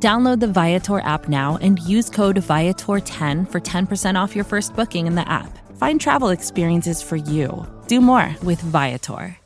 Download the Viator app now and use code Viator10 for 10% off your first booking in the app. Find travel experiences for you. Do more with Viator.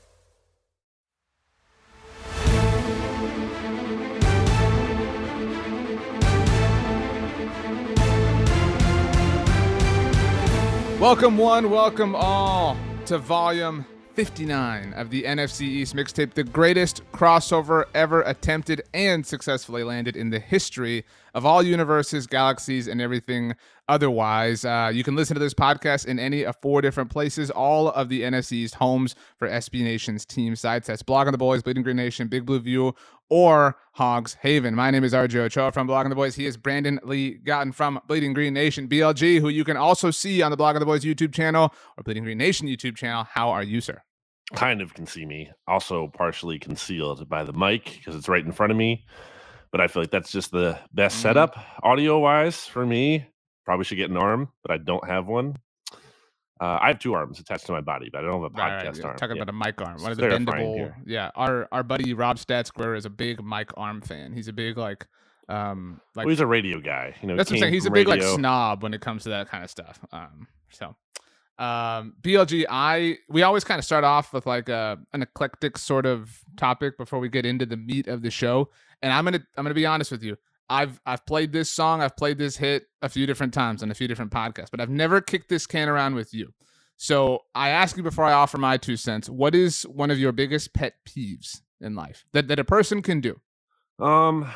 Welcome, one, welcome all to volume 59 of the NFC East mixtape, the greatest crossover ever attempted and successfully landed in the history of all universes, galaxies, and everything otherwise. Uh, you can listen to this podcast in any of four different places, all of the NFC East homes for SB Nation's team sites. That's Blogging the Boys, Bleeding Green Nation, Big Blue View, or Hogs Haven. My name is RJ Ochoa from Blogging the Boys. He is Brandon Lee Gowton from Bleeding Green Nation, BLG, who you can also see on the Blogging the Boys YouTube channel or Bleeding Green Nation YouTube channel. How are you, sir? Kind of can see me, also partially concealed by the mic because it's right in front of me. But I feel like that's just the best mm. setup audio wise for me. Probably should get an arm, but I don't have one. Uh, I have two arms attached to my body, but I don't have a podcast right, arm. Talking yeah. about a mic arm, one of the bendable. Here. Yeah, our our buddy Rob Stat Square is a big mic arm fan. He's a big like, um, like well, he's a radio guy. You know, that's what I'm saying. He's a big radio. like snob when it comes to that kind of stuff. Um, so, um, BLG, I we always kind of start off with like a an eclectic sort of topic before we get into the meat of the show. And I'm gonna I'm gonna be honest with you. I've I've played this song, I've played this hit a few different times on a few different podcasts, but I've never kicked this can around with you. So I ask you before I offer my two cents, what is one of your biggest pet peeves in life that, that a person can do? Um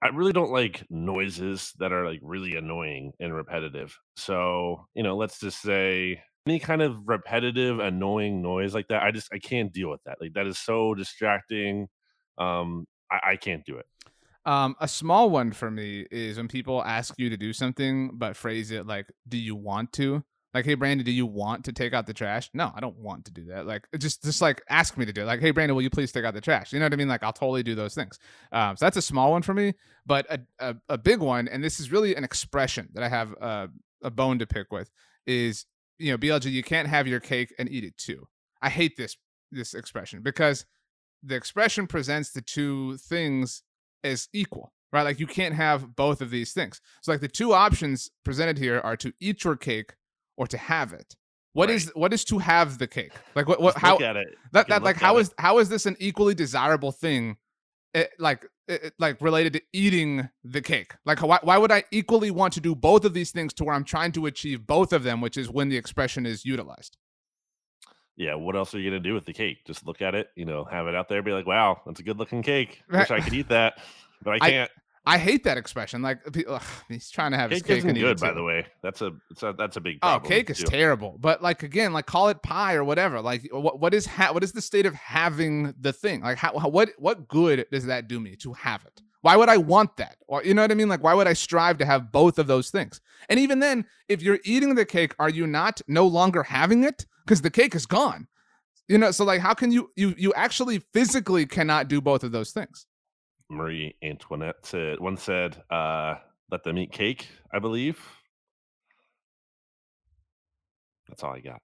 I really don't like noises that are like really annoying and repetitive. So, you know, let's just say any kind of repetitive, annoying noise like that, I just I can't deal with that. Like that is so distracting. Um, I, I can't do it. Um, a small one for me is when people ask you to do something, but phrase it like, "Do you want to?" Like, "Hey, Brandon, do you want to take out the trash?" No, I don't want to do that. Like, just just like ask me to do it. Like, "Hey, Brandon, will you please take out the trash?" You know what I mean? Like, I'll totally do those things. Um, so that's a small one for me, but a, a, a big one, and this is really an expression that I have uh, a bone to pick with is you know, BLG, you can't have your cake and eat it too. I hate this this expression because the expression presents the two things as equal, right? Like you can't have both of these things. So like the two options presented here are to eat your cake or to have it. What right. is what is to have the cake? Like what what Just how look at it. that, that like how is how is this an equally desirable thing? It, eh, like it, eh, like related to eating the cake. Like why why would I equally want to do both of these things to where I'm trying to achieve both of them, which is when the expression is utilized yeah, what else are you gonna do with the cake? Just look at it, you know, have it out there, be like, wow, that's a good looking cake. Wish I could eat that, but I can't. I, I hate that expression. Like ugh, he's trying to have cake his cake isn't good, by the way. That's a, a that's a big oh, cake is too. terrible. But like again, like call it pie or whatever. Like what what is ha- what is the state of having the thing? Like how what what good does that do me to have it? Why would I want that? Or you know what I mean? Like why would I strive to have both of those things? And even then, if you're eating the cake, are you not no longer having it? Because the cake is gone. You know, so like how can you you you actually physically cannot do both of those things? Marie Antoinette said once said, uh, let them eat cake, I believe. That's all I got.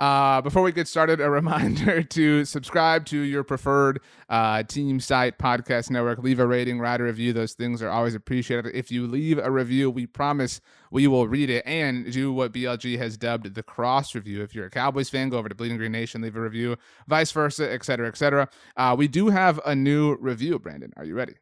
Uh, before we get started, a reminder to subscribe to your preferred uh, team site podcast network. Leave a rating, write a review. Those things are always appreciated. If you leave a review, we promise we will read it and do what BLG has dubbed the cross review. If you're a Cowboys fan, go over to Bleeding Green Nation, leave a review, vice versa, et cetera, et cetera. Uh, we do have a new review, Brandon. Are you ready?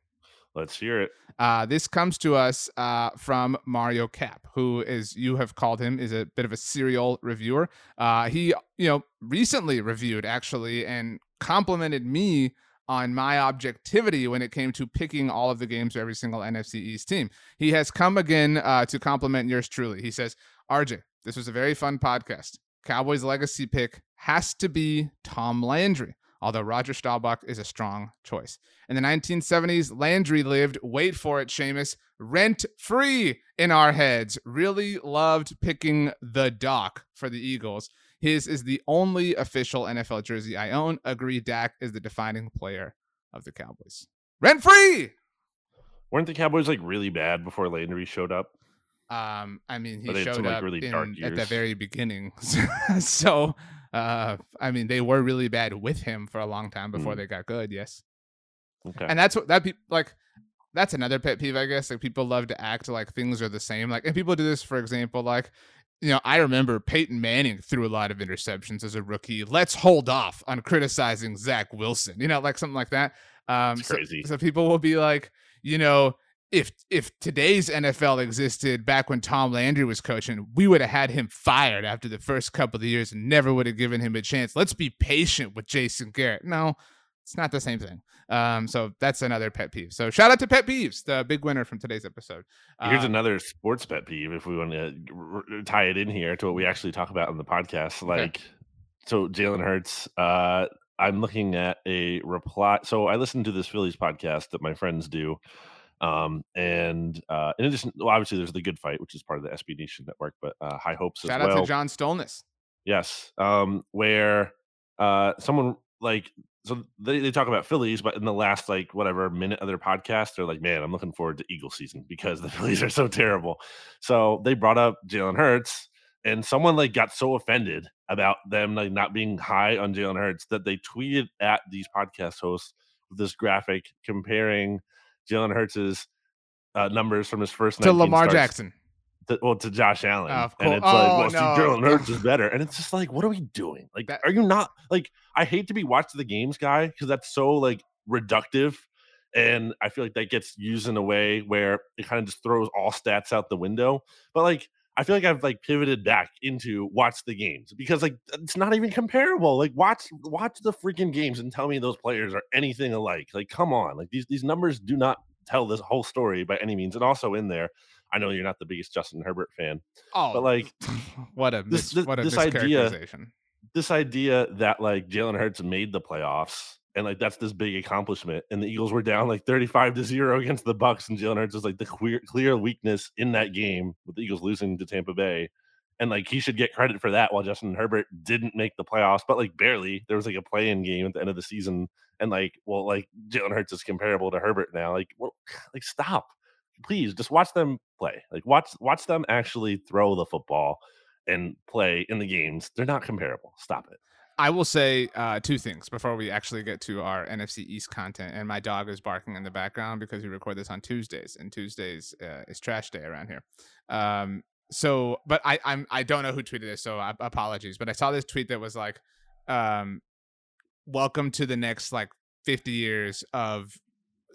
Let's hear it. Uh, this comes to us uh, from Mario Cap, who is you have called him is a bit of a serial reviewer. Uh, he you know recently reviewed actually and complimented me on my objectivity when it came to picking all of the games for every single NFC East team. He has come again uh, to compliment yours truly. He says, "RJ, this was a very fun podcast. Cowboys legacy pick has to be Tom Landry." Although Roger Staubach is a strong choice. In the 1970s, Landry lived, wait for it, Seamus, rent free in our heads. Really loved picking the Doc for the Eagles. His is the only official NFL jersey I own. Agree, Dak is the defining player of the Cowboys. Rent free. Weren't the Cowboys like really bad before Landry showed up? Um, I mean, he Or they had showed some, like, up really in- at the very beginning. so, uh, I mean, they were really bad with him for a long time before Mm. they got good. Yes. Okay. and that's what that pe- like that's another pet peeve i guess like people love to act like things are the same like and people do this for example like you know i remember peyton manning threw a lot of interceptions as a rookie let's hold off on criticizing zach wilson you know like something like that um so, crazy. so people will be like you know if if today's NFL existed back when Tom Landry was coaching, we would have had him fired after the first couple of years and never would have given him a chance. Let's be patient with Jason Garrett. No, it's not the same thing. Um, so that's another pet peeve. So shout out to Pet Peeves, the big winner from today's episode. Here's Um, another sports pet peeve if we want to tie it in here to what we actually talk about on the podcast. Like, so Jalen Hurts, uh, I'm looking at a reply. So I listened to this Phillies podcast that my friends do. Um, and uh, in addition, well, obviously there's the Good Phight, which is part of the SB Nation network, but uh, high hopes shout as out well. to John Stolnis. Yes. Um, where uh someone like so they, they talk about Phillies, but in the last like whatever minute of their podcast, they're like, Man, I'm looking forward to Eagle season because the Phillies are so terrible. So they brought up Jalen Hurts, and someone like got so offended about them like not being high on Jalen Hurts that they tweeted at these podcast hosts with this graphic comparing Jalen Hurts's uh, numbers from his first To Lamar starts Jackson. to, well to Josh Allen, Of and it's like, oh, well, no. Jalen Hurts is better, and it's just like, what are we doing? Like, That- are you not like? I hate to be watch the games guy because that's so like reductive, and I feel like that gets used in a way where it kind of just throws all stats out the window. But like, I feel like I've like pivoted back into watch the games because like it's not even comparable. Like, watch watch the freaking games and tell me those players are anything alike. Like, come on, like these these numbers do not tell this whole story by any means. And also in there, I know you're not the biggest Justin Herbert fan, Oh, but like what a this- mis- this- what a this idea- this idea that like Jalen Hurts made the playoffs and like that's this big accomplishment, and the Eagles were down like 35 to zero against the Bucks, and Jalen Hurts was like the clear clear weakness in that game with the Eagles losing to Tampa Bay. And like he should get credit for that while Justin Herbert didn't make the playoffs, but like barely. There was like a play in game at the end of the season. And like, well, like Jalen Hurts is comparable to Herbert now. Like, well, like stop. Please just watch them play. Like watch watch them actually throw the football and play in the games. They're not comparable. Stop it. I will say uh, two things before we actually get to our NFC East content. And my dog is barking in the background because we record this on Tuesdays, and Tuesdays uh, is trash day around here. Um, so, but I I'm I don't know who tweeted this, so I, apologies. But I saw this tweet that was like, um, "Welcome to the next like 50 years of."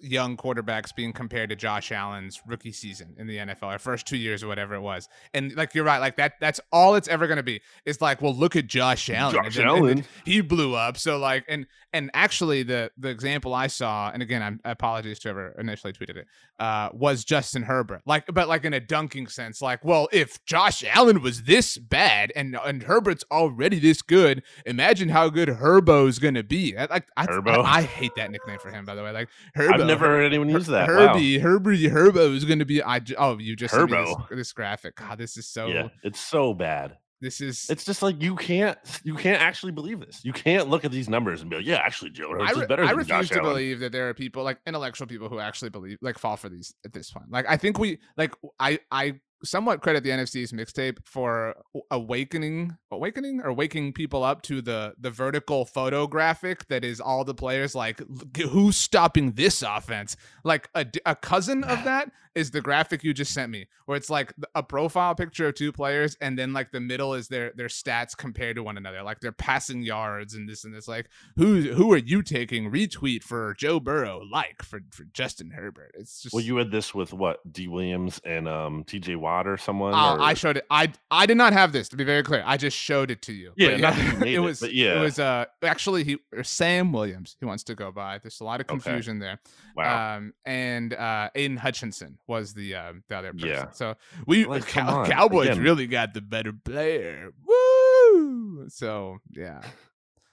Young quarterbacks being compared to Josh Allen's rookie season in the NFL, or first two years or whatever it was, and like you're right, like that—that's all it's ever going to be. It's like, well, look at Josh Allen. Josh then- and then Allen. he blew up. So like, and and actually, the the example I saw, and again, I'm apologies to whoever initially tweeted it, uh, was Justin Herbert. Like, but like in a dunking sense, like, well, if Josh Allen was this bad and and Herbert's already this good, imagine how good Herbo's gonna be. I, like, I, Herbo? I, I hate that nickname for him, by the way. Like, Herbo. I've never heard anyone use that. Wow. Herbie, Herbie, Herbo is gonna be. I oh, you just me this, Herbo. this graphic. God, this is so. Yeah, it's so bad. This is. It's just like you can't you can't actually believe this. You can't look at these numbers and be like, yeah, actually, Joe Hurts I, is better I refuse Josh to Allen. believe that there are people like intellectual people who actually believe like fall for these at this point. Like I think we like I I somewhat credit the NFC East mixtape for awakening awakening or waking people up to the the vertical photo graphic that is all the players like who's stopping this offense? Like a, a cousin of that is the graphic you just sent me where it's like a profile picture of two players and then like the middle is their their stats compared to one another like their passing yards and this and this like who who are you taking retweet for Joe Burrow like for for Justin Herbert it's just Well, you had this with what D Williams and um T.J. Watt or someone. Oh, or- I showed it. I I did not have this to be very clear. I just showed it to you. Yeah, But not you made it it, was. but yeah. it was. Uh, actually, he or Sam Williams. He wants to go by. There's a lot of Okay. confusion there. wow. Um, and uh, Aidan Hutchinson was the um the other person. Yeah. So we Like, Cow- Cowboys again. really got the better player. Woo! So yeah.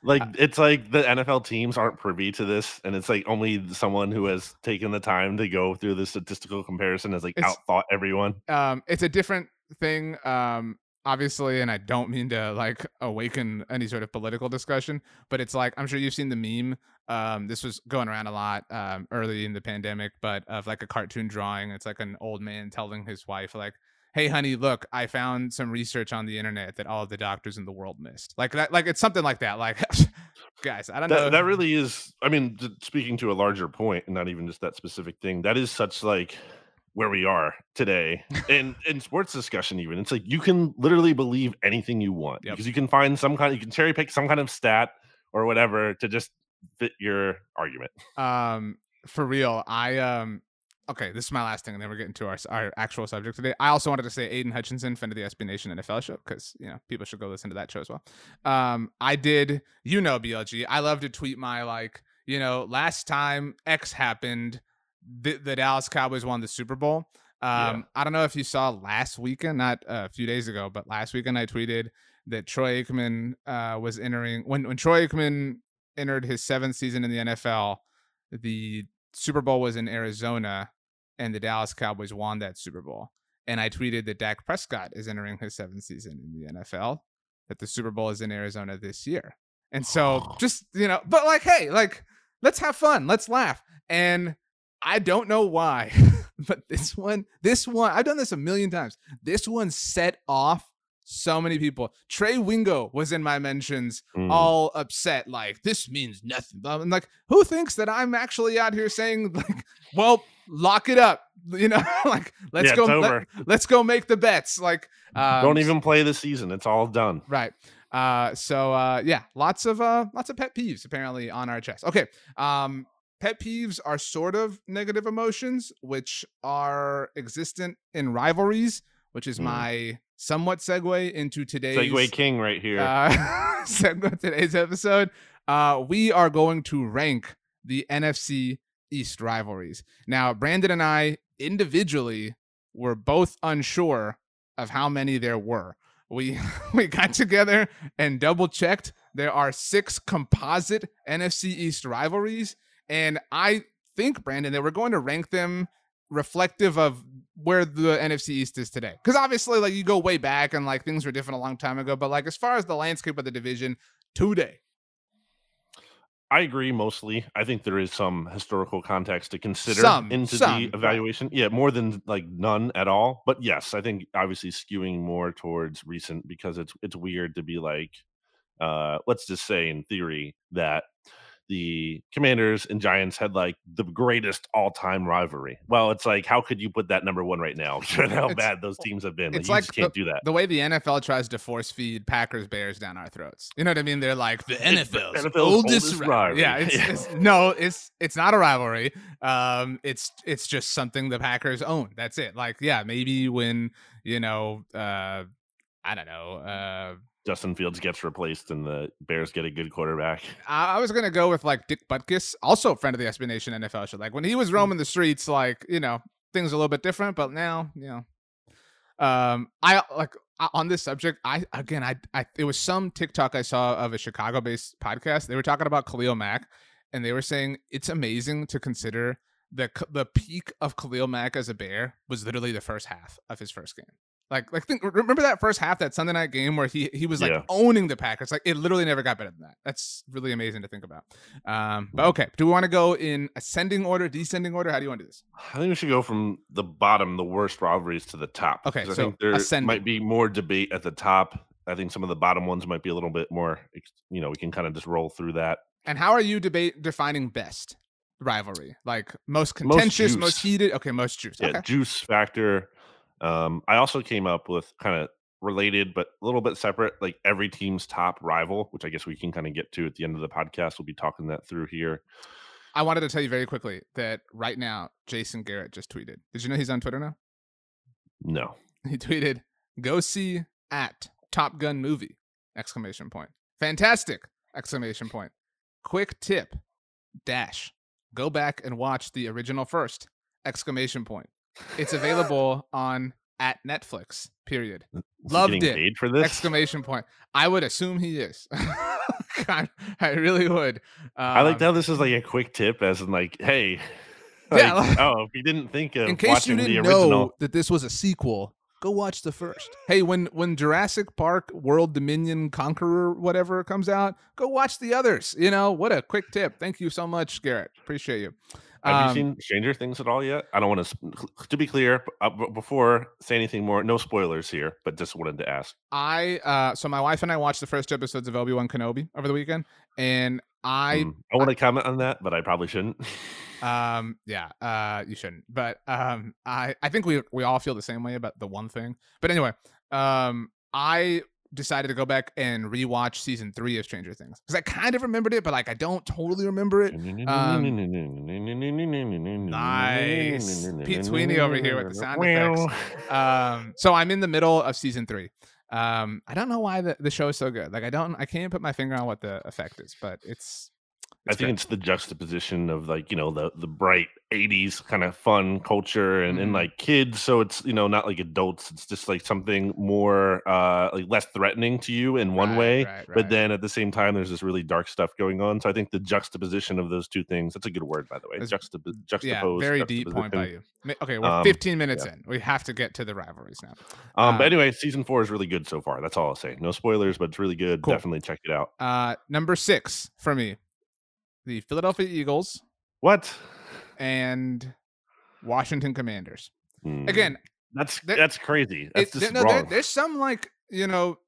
Like Uh, it's like the NFL teams aren't privy to this, and it's like only someone who has taken the time to go through the statistical comparison has like outthought everyone. um it's a different thing um obviously and i don't mean to like awaken any sort of political discussion but it's like i'm sure you've seen the meme um this was going around a lot um early in the pandemic but of like a cartoon drawing it's like an old man telling his wife like hey honey look i found some research on the internet that all of the doctors in the world missed like that like it's something like that like guys i don't know That, that really is. I mean, speaking to a larger point, and not even just that specific thing. That is such like where we are today, and in sports discussion, even it's like you can literally believe anything you want Yep. because you can find some kind. You can cherry pick some kind of stat or whatever to just fit your argument. um for real i um okay this is my last thing and then we're getting to our, our actual subject today i also wanted to say aidan hutchinson friend of the sb nation nfl show because you know people should go listen to that show as well um i did you know blg i love to tweet my like you know last time x happened the, the dallas cowboys won the super bowl Yeah. um i don't know if you saw last weekend not a few days ago but last weekend i tweeted that troy aikman uh was entering when when troy aikman entered his seventh season in the nfl the Super Bowl was in Arizona and the Dallas Cowboys won that Super Bowl. And I tweeted that Dak Prescott is entering his seventh season in the NFL, that the Super Bowl is in Arizona this year. And so just, you know, but like, hey, like, let's have fun. Let's laugh. And I don't know why, but this one, this one, I've done this a million times. This one set off so many people. Trey Wingo was in my mentions Mm. all upset like this means nothing i'm like who thinks that i'm actually out here saying like well lock it up you know like let's Yeah, go let- let's go make the bets like um, Don't even play the season; it's all done. right uh so uh yeah lots of uh lots of pet peeves apparently on our chest okay um pet peeves are sort of negative emotions which are existent in rivalries which is Mm. my somewhat segue into today's Segway King right here. uh, of today's episode, uh, we are going to rank the NFC East rivalries. Now, Brandon and I individually were both unsure of how many there were. We we got together and double checked. There are six composite NFC East rivalries, and I think Brandon that we're going to rank them reflective of where the NFC East is today. Because obviously, like you go way back and like things were different a long time ago. But like as far as the landscape of the division today, I agree mostly. I think there is some historical context to consider Some, into some, the right. evaluation. Yeah, more than like none at all. But yes, I think obviously skewing more towards recent because it's it's weird to be like uh let's just say in theory that the Commanders and Giants had like the greatest all-time rivalry. Well, it's like how could you put that number 1 right now given how It's- bad those teams have been? Like, it's you like just can't do that. the way the NFL tries to force feed Packers Bears down our throats. You know what I mean? They're like the the NFL's, oldest, oldest rivalry. Yeah, it's, it's no, it's it's not a rivalry. Um, it's it's just something the Packers own. That's it. Like, yeah, maybe when you know, uh, I don't know, uh. Justin Fields gets replaced and the Bears get a good quarterback. I was gonna go with like Dick Butkus, also a friend of the SB Nation NFL show. Like when he was roaming the streets, like you know things are a little bit different, but now you know. Um, I like on this subject. I again, I, I it was some TikTok I saw of a Chicago-based podcast. They were talking about Khalil Mack, and they were saying it's amazing to consider the the peak of Khalil Mack as a Bear was literally the first half of his first game. Like, like think remember that first half that Sunday night game where he he was like Yeah. owning the Packers. Like it literally never got better than that. That's really amazing to think about. Um, but okay, do we want to go in ascending order, descending order? How do you want to do this? I think we should go from the bottom, the worst rivalries, to the top. Okay, 'cause I so think there ascending. might be more debate at the top. I think some of the bottom ones might be a little bit more. You know, we can kind of just roll through that. And how are you debate defining best rivalry? Like most contentious, most, juice. heated. Okay, most juice. Yeah, Okay. juice factor. Um, I also came up with kind of related, but a little bit separate, like every team's top rival, which I guess we can kind of get to at the end of the podcast. We'll be talking that through here. I wanted to tell you very quickly that right now Jason Garrett just tweeted. Did you know he's on Twitter now? No, He tweeted, "Go see at Top Gun movie!" Exclamation point. Fantastic! Exclamation point. Quick tip. Dash. Go back and watch the original first! Exclamation point. It's available on at Netflix. Period. Is Loved it. Paid for this? Exclamation point. I would assume he is. I, I really would. Um, I like how this is like a quick tip, as in like, hey, Yeah, like, like- oh, if you didn't think of in case watching you the didn't original, know that this was a sequel, go watch the first. Hey, when when Jurassic Park World Dominion Conqueror whatever comes out, go watch the others. You know what a quick tip. Thank you so much, Garrett. Appreciate you. Have Um, you seen Stranger Things at all yet? I don't want to. To be clear, uh, before say anything more, no spoilers here, but just wanted to ask. I uh so my wife and I watched the first two episodes of Obi Wan Kenobi over the weekend, and I Mm, I want to comment on that, but I probably shouldn't. Um, yeah, uh, you shouldn't. But um, I I think we we all feel the same way about the one thing. But anyway, um, I decided to go back and rewatch season three of Stranger Things because I kind of remembered it, but like I don't totally remember it. Nice. Pete Sweeney over here with the sound effects. Um, so I'm in the middle of season three. Um, I don't know why the, the show is so good. Like I don't, I can't put my finger on what the effect is, but it's. I think it's the juxtaposition of like you know the the bright '80s kind of fun culture and, and Mhm. like kids, so it's you know not like adults. It's just like something more uh like less threatening to you in one Right, way, right, but then at the same time there's this really dark stuff going on. So I think the juxtaposition of those two things—that's a good word by the way. Juxtap- juxtapose. yeah, very deep point by you. Okay, we're Um, 15 minutes in. We have to get to the rivalries now. Um, Uh, but anyway, season four is really good so far. That's all I'll say. No spoilers, but it's really good. Cool. Definitely check it out. Uh, number six for me, the Philadelphia Eagles What? and Washington Commanders. Hmm. Again, that's there- that's crazy. That's it, just no, there- wrong. there's some like you know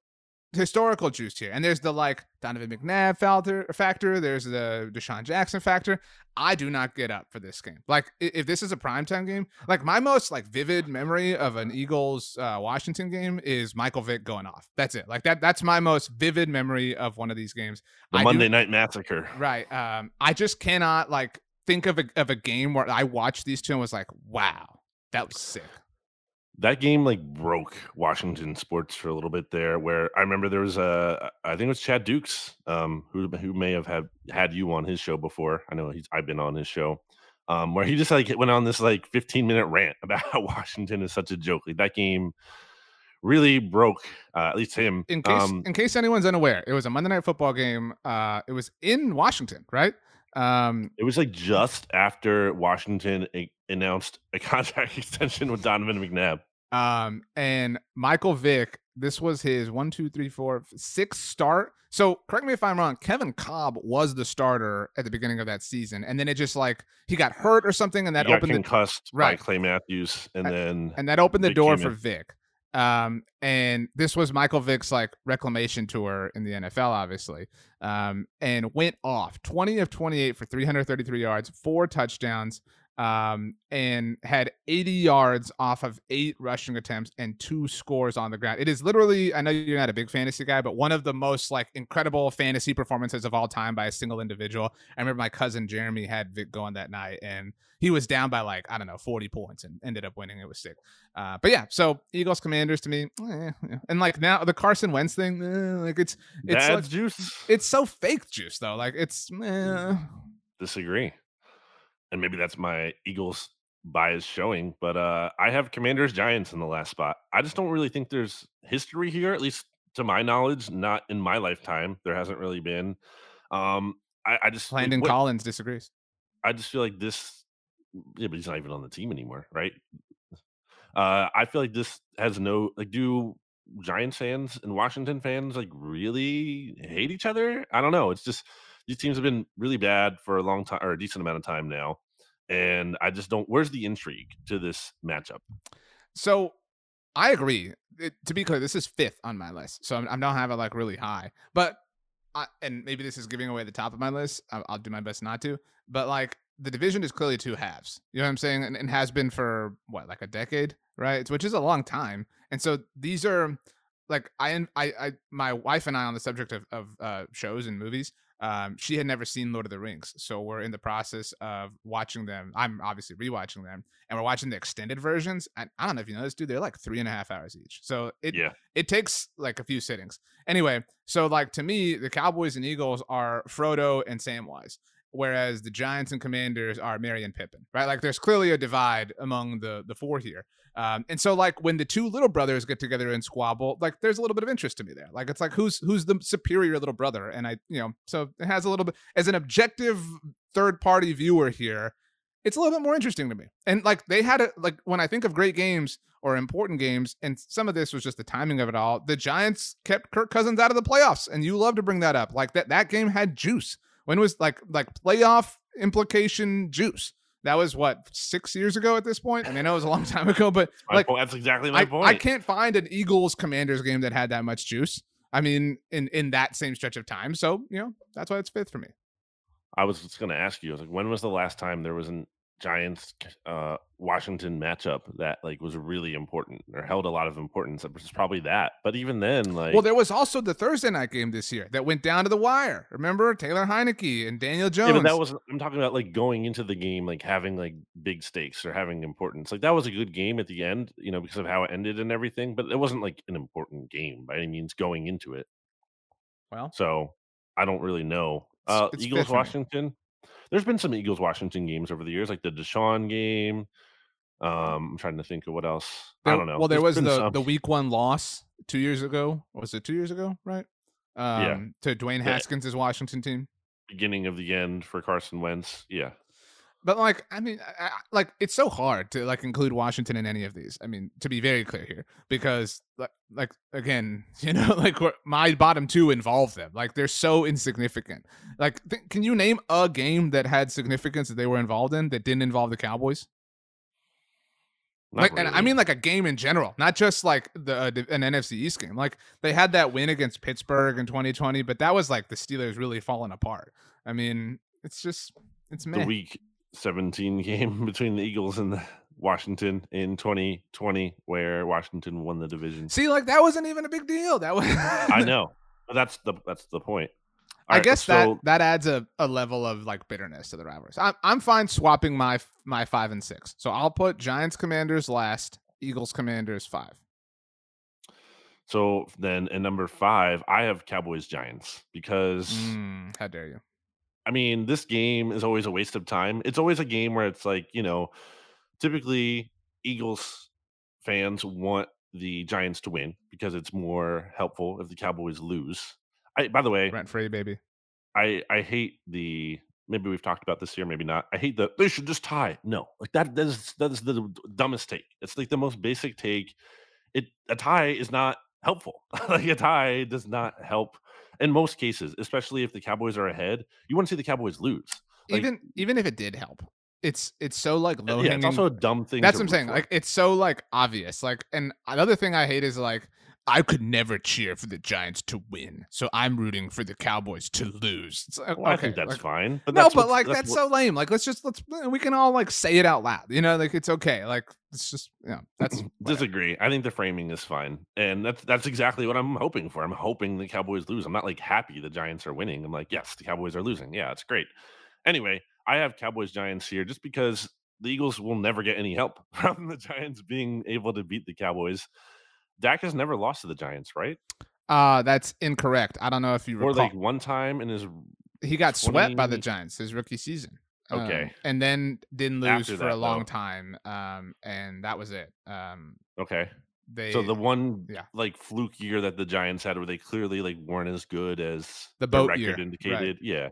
historical juice here, and there's the like Donovan McNabb factor. Factor. There's the DeSean Jackson factor. I do not get up for this game. Like if this is a primetime game, like my most like vivid memory of an Eagles uh, Washington game is Michael Vick going off. That's it. Like that. That's my most vivid memory of one of these games. the I do- Monday Night Massacre. Right. Um, I just cannot like think of a of a game where I watched these two and was like, wow, that was sick. That game like broke Washington sports for a little bit there. Where I remember there was a, I think it was Chad Dukes, um, who who may have had had you on his show before. I know he's I've been on his show, um, where he just like went on this like 15 minute rant about how Washington is such a joke. Like that game really broke uh, at least him. In case um, in case anyone's unaware, it was a Monday night football game. Uh, it was in Washington, right? Um, it was like just after Washington a- announced a contract extension with Donovan McNabb. Um, and Michael Vick. This was his one, two, three, four, sixth start. So correct me if I'm wrong. Kevin Kolb was the starter at the beginning of that season, and then it just like he got hurt or something, and that he opened the concussed right. by Clay Matthews, and then and that opened the door for in. Vick. Um, and this was Michael Vick's like reclamation tour in the NFL, obviously. Um, and went off 20 of 28 for 333 yards, four touchdowns, um, and had 80 yards off of eight rushing attempts and two scores on the ground. It is literally, I know you're not a big fantasy guy, but one of the most like incredible fantasy performances of all time by a single individual. I remember my cousin Jeremy had Vick going that night, and he was down by like I don't know 40 points and ended up winning. It was sick. Uh, but yeah, so Eagles Commanders to me, eh, yeah. and like now the Carson Wentz thing, eh, like it's it's like, juice. it's so fake juice though. Like it's eh. disagree. And maybe that's my Eagles bias showing, but uh I have Commanders Giants in the last spot. I just don't really think there's history here, at least to my knowledge, not in my lifetime. There hasn't really been. Um I, I just Landon what- Collins disagrees. I just feel like this yeah, but he's not even on the team anymore, right? Uh I feel like this has no like do Giants fans and Washington fans like really hate each other? I don't know. It's just these teams have been really bad for a long time or a decent amount of time now. And I just don't where's the intrigue to this matchup? So I agree. It- to be clear, this is fifth on my list, so I'm, have it like really high. But I, and maybe this is giving away the top of my list. I'll, I'll do my best not to. But like the division is clearly two halves. You know what I'm saying? And, and has been for what like a decade, right? Which is a long time. And so these are like I I, I my wife and I on the subject of of uh, shows and movies. Um, she had never seen Lord of the Rings, so we're in the process of watching them. I'm obviously rewatching them, and we're watching the extended versions. And I don't know if you know this, dude. They're like three and a half hours each, so it Yeah. it takes like a few sittings. Anyway, so like to me, the Cowboys and Eagles are Frodo and Samwise, whereas the Giants and Commanders are Merry and Pippin, right? Like there's clearly a divide among the the four here. Um, and so like when the two little brothers get together and squabble, like there's a little bit of interest to me there. Like it's like who's who's the superior little brother? And I, you know, so it has a little bit as an objective third party viewer here, it's a little bit more interesting to me. And like they had a like when I think of great games or important games, and some of this was just the timing of it all. The Giants kept Kirk Cousins out of the playoffs, and you love to bring that up. Like that that game had juice. When was like like playoff implication juice? That was what six years ago at this point. I mean, I know it was a long time ago, but like point- that's exactly my I, point. I can't find an Eagles Commanders game that had that much juice. I mean, in in that same stretch of time. So you know that's why it's fifth for me. I was just going to ask you. I was like, when was the last time there was an Giants uh, Washington matchup that like was really important or held a lot of importance? It was probably that. But even then, like, Well, there was also the Thursday night game this year that went down to the wire. Remember Taylor Heinicke and Daniel Jones. yeah, but that was I'm talking about like going into the game, like having like big stakes or having importance. Like that was a good game at the end, you know, because of how it ended and everything. But it wasn't like an important game by any means going into it. well, So I don't really know. Uh, Eagles fifth for me. Washington. There's been some Eagles Washington games over the years, like the DeSean game. Um, I'm trying to think of what else. I don't know. Well, there There's was the some. the week one loss two years ago. Was it two years ago? Right. Um, To Dwayne Yeah. Haskins' Washington team. beginning of the end for Carson Wentz. Yeah. But like, I mean, I, I- like it's so hard to like include Washington in any of these. I mean, to be very clear here, because like, like again, you know, like my bottom two involve them. Like they're so insignificant. Like, th- can you name a game that had significance that they were involved in that didn't involve the Cowboys? Not like, and I mean like a game in general, not just like the uh, an NFC East game. Like they had that win against Pittsburgh in 2020, but that was like the Steelers really falling apart. I mean, it's just it's the week 17 game between the Eagles and the Washington in 2020, where Washington won the division. See, like that wasn't even a big deal. That was I know, but that's the that's the point. I Alright, guess so that that adds a, a level of like bitterness to the rivalries. I'm I'm fine swapping my my five and six. So I'll put Giants Commanders last, Eagles Commanders five. So then, in number five, I have Cowboys Giants because Mm, how dare you? I mean, this game is always a waste of time. It's always a game where it's like, you know, typically Eagles fans want the Giants to win because it's more helpful if the Cowboys lose. I by the way, Rent free, baby. I I hate the maybe we've talked about this here, maybe not. I hate the they should just tie. No, like that that is that is the dumbest take. It's like the most basic take. It a tie is not helpful. like a tie does not help in most cases, especially if the Cowboys are ahead. You want to see the Cowboys lose. Like, even even if it did help, it's it's so like low yeah, it's also a dumb thing. That's what I'm saying. for. Like it's so like obvious. Like and another thing I hate is like I could never cheer for the Giants to win, so I'm rooting for the Cowboys to lose. Like, Well, I think that's like, fine. But no, that's but like that's, what- so lame. Like let's just let's we can all like say it out loud. You know, like it's okay. Like it's just yeah. that's disagree. I think the framing is fine, and that's that's exactly what I'm hoping for. I'm hoping the Cowboys lose. I'm not like happy the Giants are winning. I'm like, yes, the Cowboys are losing. Yeah, it's great. Anyway, I have Cowboys Giants here just because the Eagles will never get any help from the Giants being able to beat the Cowboys. Dak has never lost to the Giants, right? Uh that's incorrect. I don't know if you Or recall. like one time in his he got swept by the Giants his rookie season. Okay. Um, and then didn't lose After for a long though. time. Um, and that was it. Um, okay. they So the one yeah. like fluke year that the Giants had where they clearly like weren't as good as The boat record year, right. indicated. Yeah.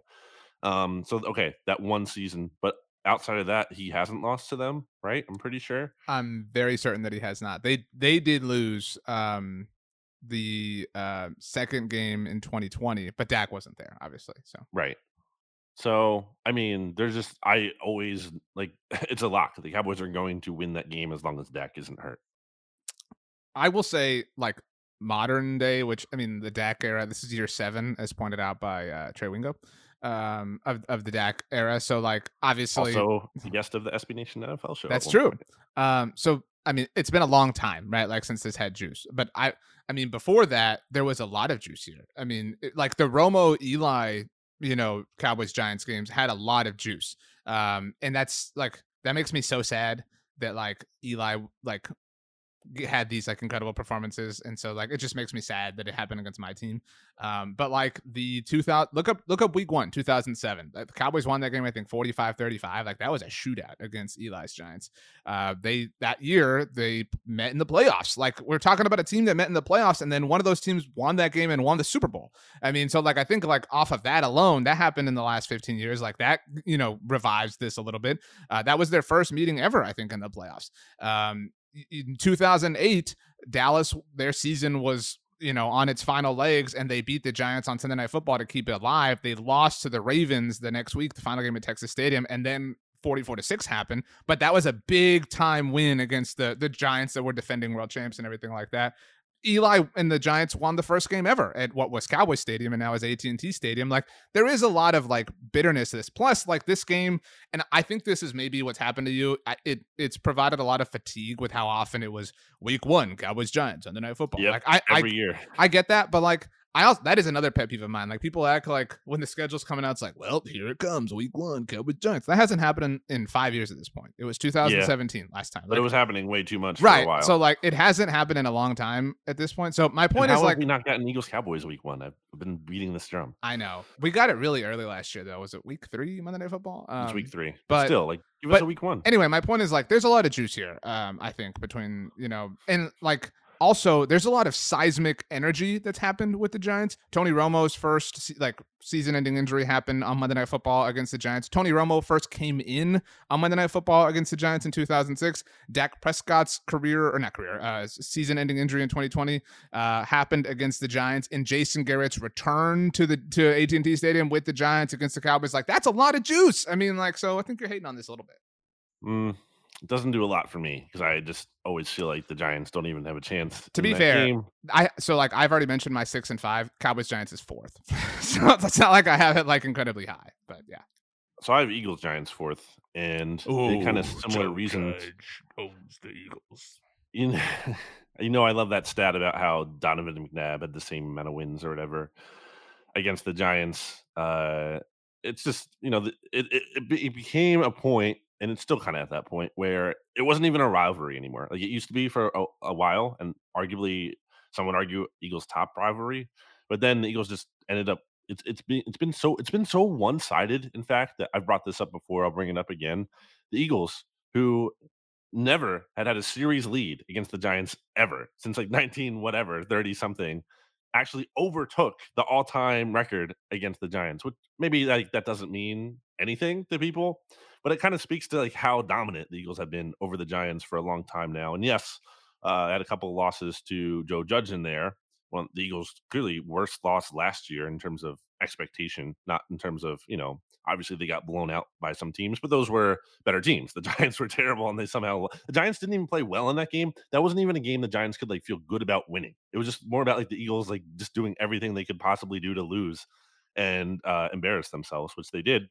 Um so okay, that one season, but outside of that he hasn't lost to them, right? I'm pretty sure. I'm very certain that he has not. They they did lose um the uh second game in 2020, but Dak wasn't there, obviously. So Right. So, I mean, there's just I always like it's a lock. The Cowboys are going to win that game as long as Dak isn't hurt. I will say, like modern day, which I mean, the Dak era. This is year seven, as pointed out by uh, Trey Wingo, um, of of the Dak era. So, like, obviously, Also, the guest of the SB Nation NFL show. That's true. point. Um, so I mean, it's been a long time, right? Like since this had juice. But I, I mean, before that, there was a lot of juice here. I mean, it- like the Romo Eli, you know, Cowboys Giants games had a lot of juice. Um, and that's like that makes me so sad that like Eli like had these like incredible performances, and so like it just makes me sad that it happened against my team. Um, but like the 2000 look up look up week one 2007 the Cowboys won that game I think 45-35 like that was a shootout against Eli's Giants. Uh, they that year they met in the playoffs. Like we're talking about a team that met in the playoffs, and then one of those teams won that game and won the Super Bowl. I mean, so like I think like off of that alone, that happened in the last 15 years. Like that you know revives this a little bit. Uh, that was their first meeting ever I think in the playoffs. Um, in 2008, Dallas, their season was you know on its final legs, and they beat the Giants on Sunday Night Football to keep it alive. They lost to the Ravens the next week, the final game at Texas Stadium, and then 44 to 6 happened but that was a big time win against the the giants that were defending world champs and everything like that Eli and the Giants won the first game ever at what was Cowboy Stadium and now is AT&T Stadium. Like there is a lot of like bitterness to this. Plus, like this game, and I think this is maybe what's happened to you. It it's provided a lot of fatigue with how often it was Week One Cowboys Giants Sunday Night Football. Yep, like I every I, year. I get that, but like I also that is another pet peeve of mine. Like people act like when the schedule's coming out, it's like, well, here it comes, week one, Cowboys Giants. That hasn't happened in, in five years at this point. It was 2017 last time. But Like, it was happening way too much for a right. while. So like it hasn't happened in a long time at this point. So my point is have like we not gotten Eagles Cowboys week one. I've been beating this drum. I know we got it really early last year though. Was it week three Monday Night Football? It's Um, week three. But, still, like give us but a week one. anyway, my point is like there's a lot of juice here. Um, I think between you know and like also there's a lot of seismic energy that's happened with the Giants. Tony Romo's first like season-ending injury happened on Monday Night Football against the Giants. Tony Romo first came in on Monday Night Football against the Giants in 2006. Dak Prescott's career or not career, uh, season-ending injury in 2020 uh, happened against the Giants. And Jason Garrett's return to the to AT&T Stadium with the Giants against the Cowboys, like that's a lot of juice. I mean, like so I think you're hating on this a little bit. Mm, doesn't do a lot for me because I just always feel like the Giants don't even have a chance. To in be that fair, game. I so like I've already mentioned my six and five. Cowboys Giants is fourth, so it's not like I have it like incredibly high. But yeah, so I have Eagles Giants fourth, and kind of similar reasons. owns the Eagles. You know, you know, I love that stat about how Donovan McNabb had the same amount of wins or whatever against the Giants. Uh, it's just you know, the- it it, it, it became a point, and it's still kind of at that point where it wasn't even a rivalry anymore. Like it used to be for a, a while, and arguably some would argue Eagles' top rivalry. But then the Eagles just ended up. It's it's been it's been so it's been so one sided. In fact, that I've brought this up before. I'll bring it up again. The Eagles, who never had had a series lead against the Giants ever since like 19 whatever 30 something actually overtook the all-time record against the Giants which maybe like that doesn't mean anything to people but it kind of speaks to like how dominant the Eagles have been over the Giants for a long time now and yes uh I had a couple of losses to Joe Judge in there well the Eagles clearly worst loss last year in terms of expectation not in terms of you know obviously they got blown out by some teams, but those were better teams. The Giants were terrible, and they somehow the Giants didn't even play well in that game. That wasn't even a game the Giants could like feel good about winning. It was just more about like the Eagles like just doing everything they could possibly do to lose and uh, embarrass themselves, which they did.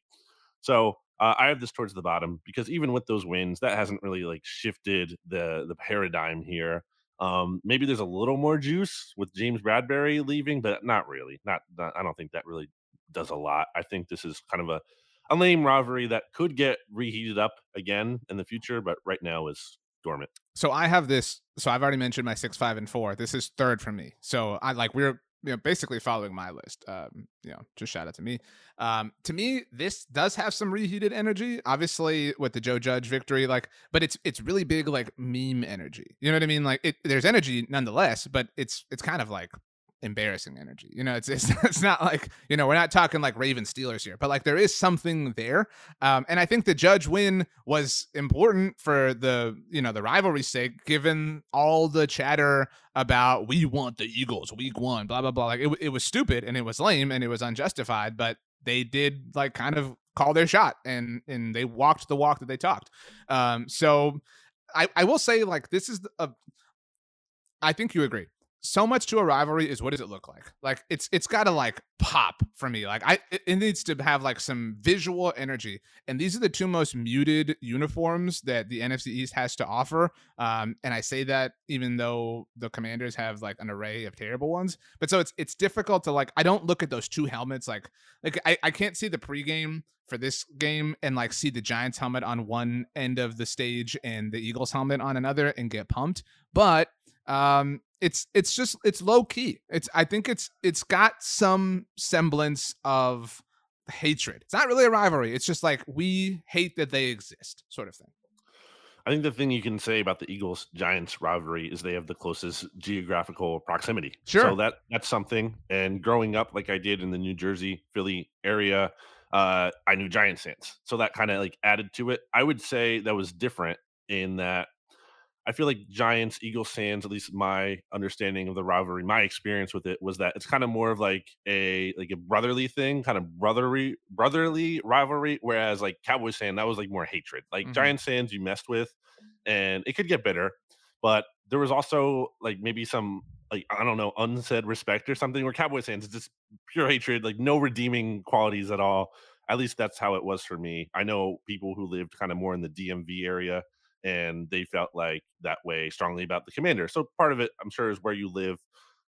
So uh, I have this towards the bottom because even with those wins, that hasn't really like shifted the the paradigm here. Um, maybe there's a little more juice with James Bradberry leaving, but not really. Not, not I don't think that really does a lot. I think this is kind of a, a lame rivalry that could get reheated up again in the future, but right now is dormant. So I have this. So I've already mentioned my six, five, and four. This is third for me. So I like we're you know basically following my list. Um, you know, just shout out to me. Um, to me, this does have some reheated energy. Obviously, with the Joe Judge victory, like, but it's it's really big like meme energy. You know what I mean? Like, it there's energy nonetheless, but it's it's kind of like embarrassing energy. You know, it's it's it's not like you know we're not talking like Raven Steelers here, but like there is something there. Um, and I think the Judge win was important for the you know the rivalry's sake, given all the chatter about we want the Eagles week one, blah blah blah. Like it it was stupid and it was lame and it was unjustified, but they did like kind of call their shot and and they walked the walk that they talked. Um, so I I will say like this is a I think you agree. So much to a rivalry is what does it look like? Like it's it's got to like pop for me. Like I it, needs to have like some visual energy. And these are the two most muted uniforms that the NFC East has to offer. Um, and I say that even though the Commanders have like an array of terrible ones. But so it's it's difficult to like I don't look at those two helmets like like I, I can't see the pregame for this game and like see the Giants helmet on one end of the stage and the Eagles helmet on another and get pumped. But um it's it's just it's low key. It's I think it's it's got some semblance of hatred. It's not really a rivalry. It's just like we hate that they exist, sort of thing. I think the thing you can say about the Eagles Giants rivalry is they have the closest geographical proximity. Sure. So that that's something. And growing up like I did in the New Jersey, Philly area, uh, I knew Giants fans. So that kind of like added to it. I would say that was different in that I feel like Giants Eagles fans, at least my understanding of the rivalry, my experience with it was that it's kind of more of like a like a brotherly thing, kind of brotherly brotherly rivalry. Whereas like Cowboys fan, that was like more hatred. Like mm-hmm. Giants fans, you messed with, and it could get bitter. But there was also like maybe some like I don't know unsaid respect or something. Where Cowboys fans, it's just pure hatred, like no redeeming qualities at all. At least that's how it was for me. I know people who lived kind of more in the DMV area and they felt like that way strongly about the commander. So part of it, I'm sure, is where you live.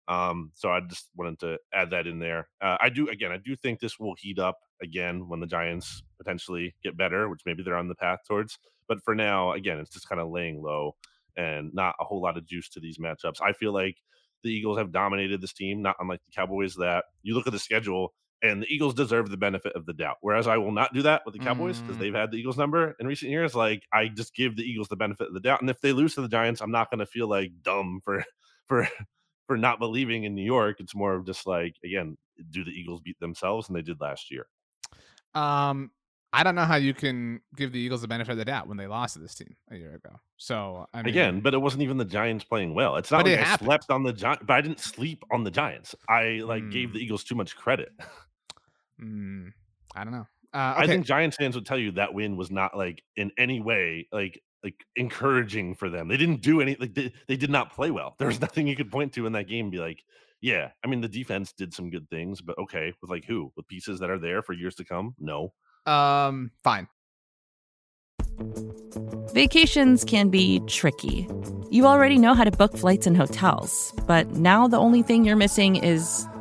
Um, so I just wanted to add that in there. Uh, I do again, I do think this will heat up again when the Giants potentially get better, which maybe they're on the path towards. But for now, again, it's just kind of laying low and not a whole lot of juice to these matchups. I feel like the Eagles have dominated this team, not unlike the Cowboys. That you look at the schedule, and the Eagles deserve the benefit of the doubt. Whereas I will not do that with the Cowboys because mm. they've had the Eagles number in recent years. Like I just give the Eagles the benefit of the doubt, and if they lose to the Giants, I'm not going to feel like dumb for for for not believing in New York. It's more of just like again, do the Eagles beat themselves, and they did last year. Um, I don't know how you can give the Eagles the benefit of the doubt when they lost to this team a year ago. So I mean, again, but it wasn't even the Giants playing well. It's not like it I happened. slept on the Giants, but I didn't sleep on the Giants. I like mm. gave the Eagles too much credit. Mm, I don't know. Uh, okay. I think Giants fans would tell you that win was not like in any way like like encouraging for them. They didn't do any like they, they did not play well. There was nothing you could point to in that game and be like, yeah, I mean the defense did some good things, but okay, with like who? With pieces that are there for years to come? No. Um, fine. Vacations can be tricky. You already know how to book flights and hotels, but now the only thing you're missing is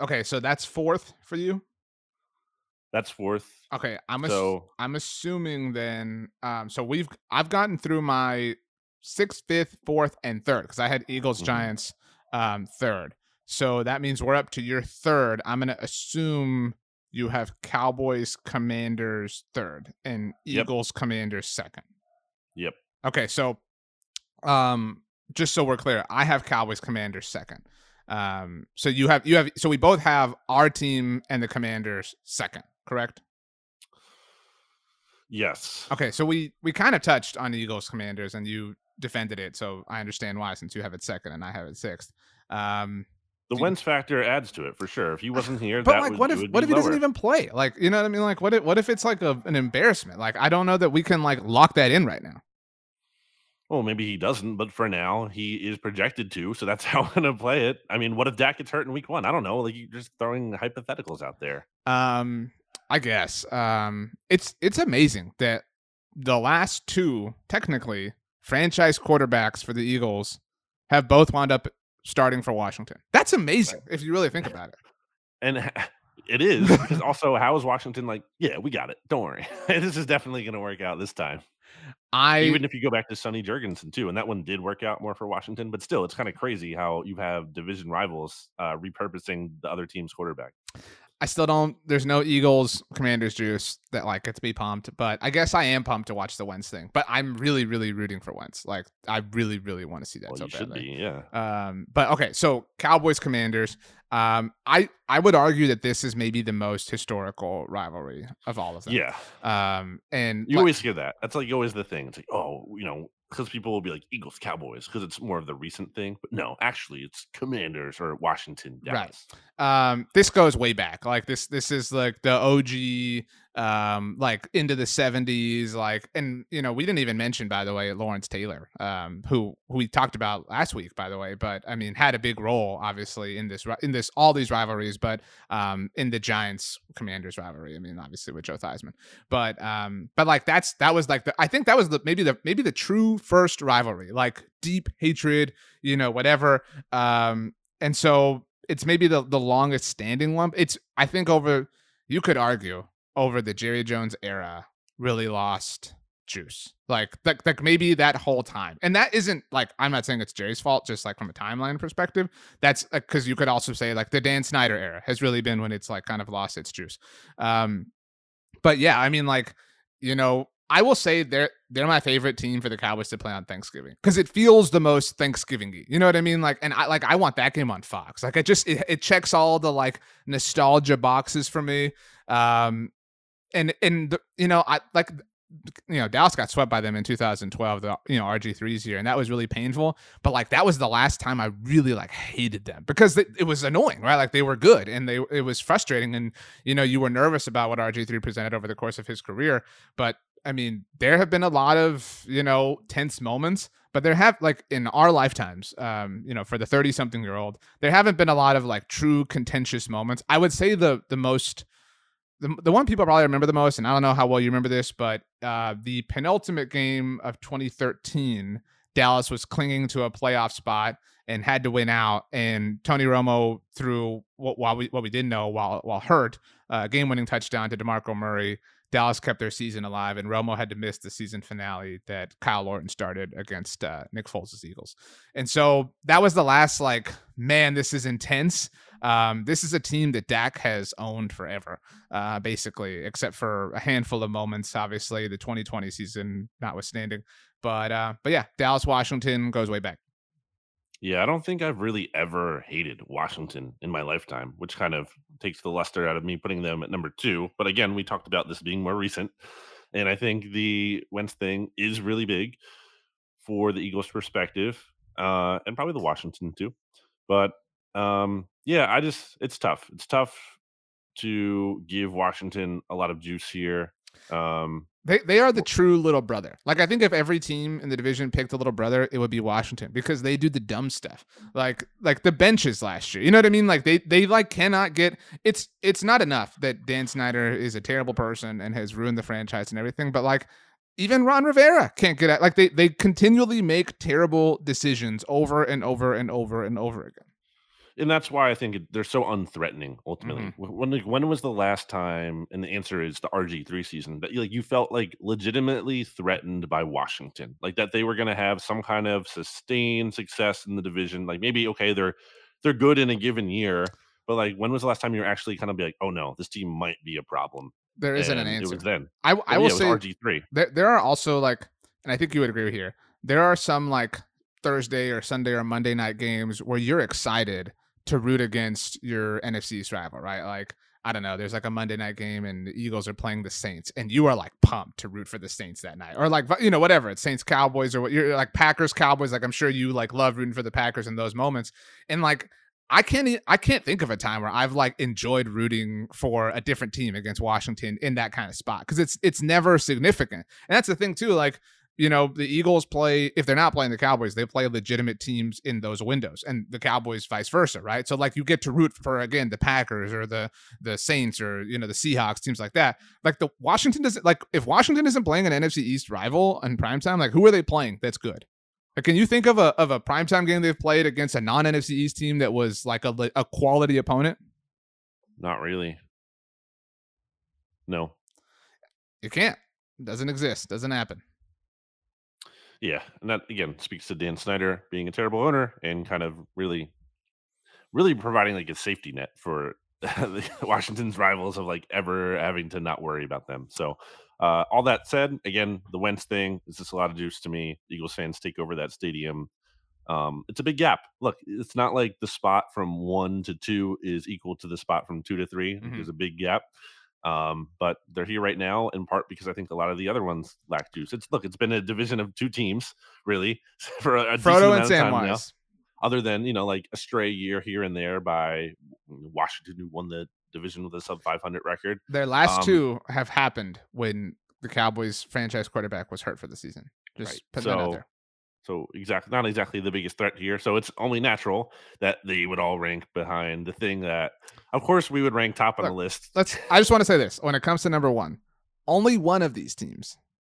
Okay, so that's fourth for you. That's fourth. Okay, I'm ass- so I'm assuming then. Um, so we've I've gotten through my sixth, fifth, fourth, and third because I had Eagles, mm-hmm. Giants, um, third. So that means we're up to your third. I'm gonna assume you have Cowboys, Commanders third, and Eagles, yep. Commanders second. Yep. Okay, so um, just so we're clear, I have Cowboys, Commanders second. Um, so you have you have so we both have our team and the Commanders second, correct? Yes. Okay, so we we kind of touched on the Eagles Commanders and you defended it, so I understand why since you have it second and I have it sixth. Um, the wins factor adds to it for sure. If he wasn't here, but like, would, what if what if he lower. doesn't even play? Like, you know what I mean? Like, what if what if it's like a, an embarrassment? Like, I don't know that we can like lock that in right now. Well, maybe he doesn't, but for now he is projected to, so that's how I'm gonna play it. I mean, what if Dak gets hurt in week one? I don't know. Like you're just throwing hypotheticals out there. Um, I guess. Um, it's it's amazing that the last two technically franchise quarterbacks for the Eagles have both wound up starting for Washington. That's amazing if you really think about it. And it is because also how is Washington like? Yeah, we got it. Don't worry, this is definitely going to work out this time. I Even if you go back to Sonny Jurgensen too, and that one did work out more for Washington, but still, it's kind of crazy how you have division rivals uh, repurposing the other team's quarterback. I still don't. There's no Eagles Commanders juice that like gets me pumped, but I guess I am pumped to watch the Wentz thing. But I'm really, really rooting for Wentz. Like I really, really want to see that Well, so you should badly. be, yeah. Um, but okay, so Cowboys Commanders. Um, I I would argue that this is maybe the most historical rivalry of all of them. Yeah, Um, and you like- always hear that. That's like always the thing. It's like, oh, you know, because people will be like Eagles, Cowboys, because it's more of the recent thing. But no, actually, it's Commanders or Washington, Right. Um this goes way back like this this is like the og um like into the 70s like and you know we didn't even mention by the way lawrence taylor um who who we talked about last week by the way but i mean had a big role obviously in this in this all these rivalries but um in the giants commanders rivalry i mean obviously with joe theismann but um but like that's that was like the i think that was the maybe the maybe the true first rivalry like deep hatred you know whatever um and so it's maybe the the longest standing one. It's I think over you could argue over the Jerry Jones era really lost juice. Like like like maybe that whole time. And that isn't like I'm not saying it's Jerry's fault just like from a timeline perspective. That's like cuz you could also say like the Dan Snyder era has really been when it's like kind of lost its juice. Um but yeah, I mean like you know, I will say they're they're my favorite team for the Cowboys to play on Thanksgiving because it feels the most Thanksgiving-y. You know what I mean? Like, and I like I want that game on Fox. Like, it just it, it checks all the like nostalgia boxes for me. Um, and and the, you know I like you know Dallas got swept by them in 2012, the you know RG3's year, and that was really painful. But like that was the last time I really like hated them because it, it was annoying, right? Like they were good and they it was frustrating, and you know you were nervous about what RG3 presented over the course of his career, but I mean, there have been a lot of, you know, tense moments, but there have like in our lifetimes, um, you know, for the 30 something year old, there haven't been a lot of like true contentious moments. I would say the the most the, the one people probably remember the most, and I don't know how well you remember this, but uh, the penultimate game of 2013, Dallas was clinging to a playoff spot and had to win out. And Tony Romo threw what, while we what we didn't know while while hurt, uh, game winning touchdown to DeMarco Murray. Dallas kept their season alive, and Romo had to miss the season finale that Kyle Orton started against uh, Nick Foles' Eagles. And so that was the last, like, man, this is intense. Um, this is a team that Dak has owned forever, uh, basically, except for a handful of moments, obviously, the 2020 season notwithstanding. But uh, but yeah, Dallas Washington goes way back. Yeah, I don't think I've really ever hated Washington in my lifetime, which kind of takes the luster out of me putting them at number two. But again, we talked about this being more recent. And I think the Wentz thing is really big for the Eagles' perspective, uh, and probably the Washington too. But um, yeah, I just it's tough. It's tough to give Washington a lot of juice here. Um, They they are the true little brother. Like I think if every team in the division picked a little brother, it would be Washington because they do the dumb stuff. Like like the benches last year. You know what I mean? Like they they like cannot get it's it's not enough that Dan Snyder is a terrible person and has ruined the franchise and everything, but like even Ron Rivera can't get at like they they continually make terrible decisions over and over and over and over again. And that's why I think it, they're so unthreatening. Ultimately, Mm-hmm. When like, when was the last time? And the answer is the RG three season that like you felt like legitimately threatened by Washington, like that they were going to have some kind of sustained success in the division. Like maybe okay, they're they're good in a given year, but like when was the last time you were actually kind of be like, oh no, this team might be a problem? There isn't an answer. It was then. I I yeah, will say RG three. there there are also like and I think you would agree here. There are some like Thursday or Sunday or Monday night games where you're excited to root against your NFC rival, right? Like I don't know, there's like a Monday night game and the Eagles are playing the Saints and you are like pumped to root for the Saints that night. Or like you know whatever, it's Saints Cowboys or what you're like Packers Cowboys like I'm sure you like love rooting for the Packers in those moments. And like I can't I can't think of a time where I've like enjoyed rooting for a different team against Washington in that kind of spot because it's it's never significant. And that's the thing too. Like you know, the Eagles play if they're not playing the Cowboys, they play legitimate teams in those windows, and the Cowboys vice versa, right? So like you get to root for again the Packers or the the Saints or you know the Seahawks teams like that. Like the Washington doesn't like if Washington isn't playing an NFC East rival in primetime, like who are they playing that's good? Like, can you think of a of a primetime game they've played against a non NFC East team that was like a a quality opponent? Not really. No. You can't. Doesn't exist. Doesn't happen. Yeah, and that again speaks to Dan Snyder being a terrible owner and kind of really, really providing like a safety net for Washington's rivals of like ever having to not worry about them. So, uh, all that said, again, the Wentz thing is just a lot of juice to me. Eagles fans take over that stadium. Um, it's a big gap. Look, it's not like the spot from one to two is equal to the spot from two to 3 mm-hmm. There's a big gap. Um, but they're here right now in part because I think a lot of the other ones lack juice. It's look, it's been a division of two teams really for a, a Frodo and Samwise. Other than you know like a stray year here and there by Washington, who won the division with a sub 500 record. Their last um, two have happened when the Cowboys franchise quarterback was hurt for the season. Just right. put so, that out there. So exactly, not exactly the biggest threat here. So it's only natural that they would all rank behind the thing that, of course, we would rank top on Look, the list. Let's. I just want to say this: when it comes to number one, only one of these teams,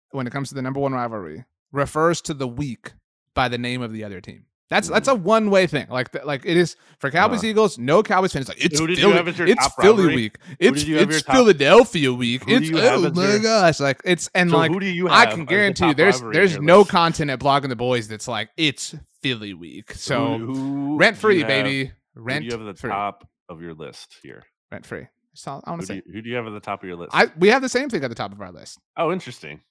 when it comes to the number one rivalry, refers to the week by the name of the other team. That's that's a one way thing. Like like it is for Cowboys uh, Eagles. No Cowboys fans like it's Philly, it's Philly week. It's it's Philadelphia week. It's oh my your, gosh, like it's and so like I can guarantee you there's there's no list? content at blogging the boys that's like it's Philly week. So who, who rent free, baby. Rent. you have the free. top of your list here? Rent free. So I want to say who do you have at the top of your list? I we have the same thing at the top of our list. Oh, interesting.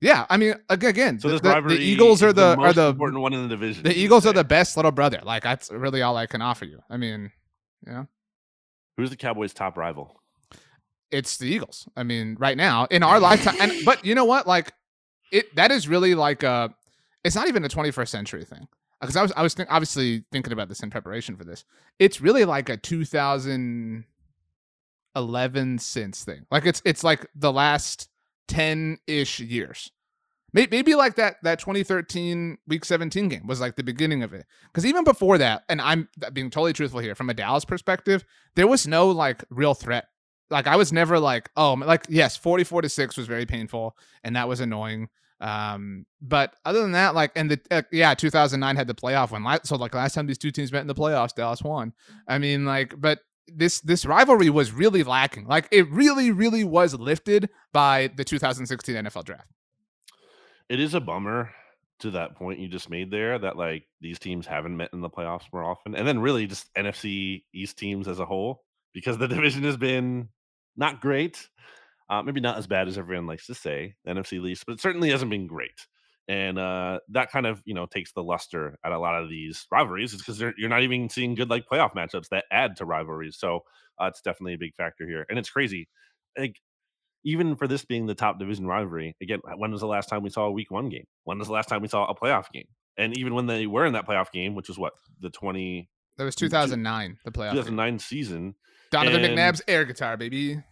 Yeah, I mean, again, so the, the, Eagles are the, the are the important one in the division. The Eagles are the best little brother. Like that's really all I can offer you. I mean, yeah. Who's the Cowboys' top rival? It's the Eagles. I mean, right now in our lifetime, and but you know what? Like, it that is really like a. It's not even a 21st century thing because I was I was th- obviously thinking about this in preparation for this. It's really like a 2011 since thing. Like it's it's like the last 10 ish years. Maybe like that that 2013 week 17 game was like the beginning of it. Because even before that, and I'm being totally truthful here, from a Dallas perspective, there was no like real threat. Like I was never like, oh, like yes, 44 to six was very painful, and that was annoying. Um, but other than that, like, and the uh, yeah, 2009 had the playoff one. So like last time these two teams met in the playoffs, Dallas won. I mean, like, but this this rivalry was really lacking. Like it really, really was lifted by the 2016 NFL draft. It is a bummer to that point you just made there that like these teams haven't met in the playoffs more often. And then really just NFC East teams as a whole, because the division has been not great. Uh, maybe not as bad as everyone likes to say, NFC East, but it certainly hasn't been great and uh, that kind of you know takes the luster at a lot of these rivalries is because you're not even seeing good like playoff matchups that add to rivalries so uh, it's definitely a big factor here and it's crazy like even for this being the top division rivalry again when was the last time we saw a week one game when was the last time we saw a playoff game and even when they were in that playoff game which was what the 20 that was 2009 the playoff 2009 game. season donovan and, mcnabb's air guitar baby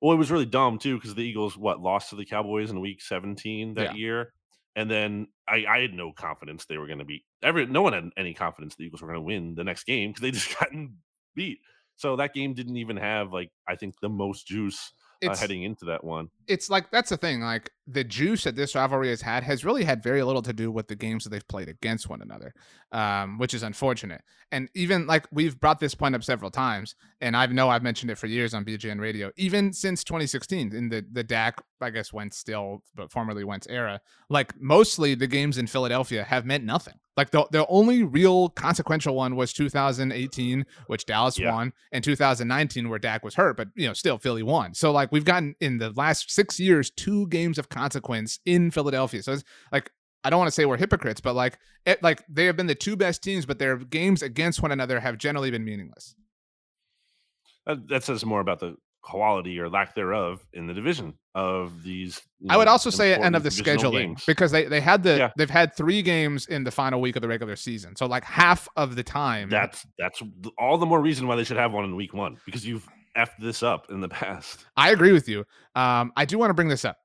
well it was really dumb too because the eagles what lost to the cowboys in week 17 that yeah. year and then I, I had no confidence they were going to beat. Every no one had any confidence the Eagles were going to win the next game because they just gotten beat. So that game didn't even have like I think the most juice uh, heading into that one. It's like that's the thing. Like the juice that this rivalry has had has really had very little to do with the games that they've played against one another, um, which is unfortunate. And even like we've brought this point up several times, and I know I've mentioned it for years on BGN Radio, even since 2016 in the the Dak, I guess Wentz still, but formerly Wentz era. Like mostly the games in Philadelphia have meant nothing. Like the the only real consequential one was 2018, which Dallas yeah. won, and 2019 where Dak was hurt, but you know still Philly won. So like we've gotten in the last six years two games of consequence in Philadelphia. So it's like I don't want to say we're hypocrites, but like it, like they have been the two best teams, but their games against one another have generally been meaningless. That, that says more about the quality or lack thereof in the division of these. I would also say end of the scheduling games. because they they had the yeah. they've had three games in the final week of the regular season, so like half of the time. That's that's all the more reason why they should have one in week one because you've effed this up in the past. I agree with you. Um, I do want to bring this up.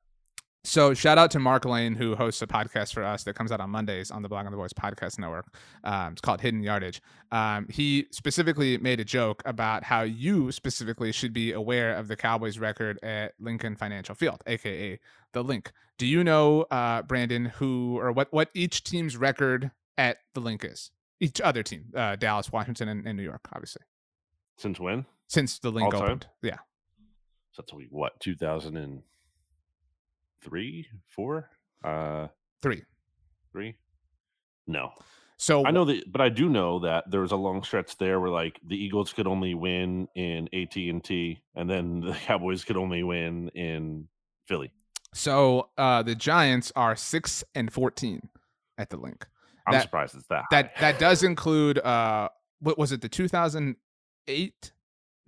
So shout out to Mark Lane who hosts a podcast for us that comes out on Mondays on the Blogging the Boys podcast network. Um, it's called Hidden Yardage. Um, he specifically made a joke about how you specifically should be aware of the Cowboys' record at Lincoln Financial Field, aka the Link. Do you know, uh, Brandon, who or what what each team's record at the Link is? Each other team, uh, Dallas, Washington, and, and New York, obviously. Since when? Since the Link All time? opened, yeah. So that's like what 2003, four, uh, Three. three. No, So I know that, but I do know that there was a long stretch there where like the Eagles could only win in AT and T, and then the Cowboys could only win in Philly. So uh, the Giants are six and fourteen at the link. I'm That- surprised it's that. That that does include uh, what was it? The two thousand eight?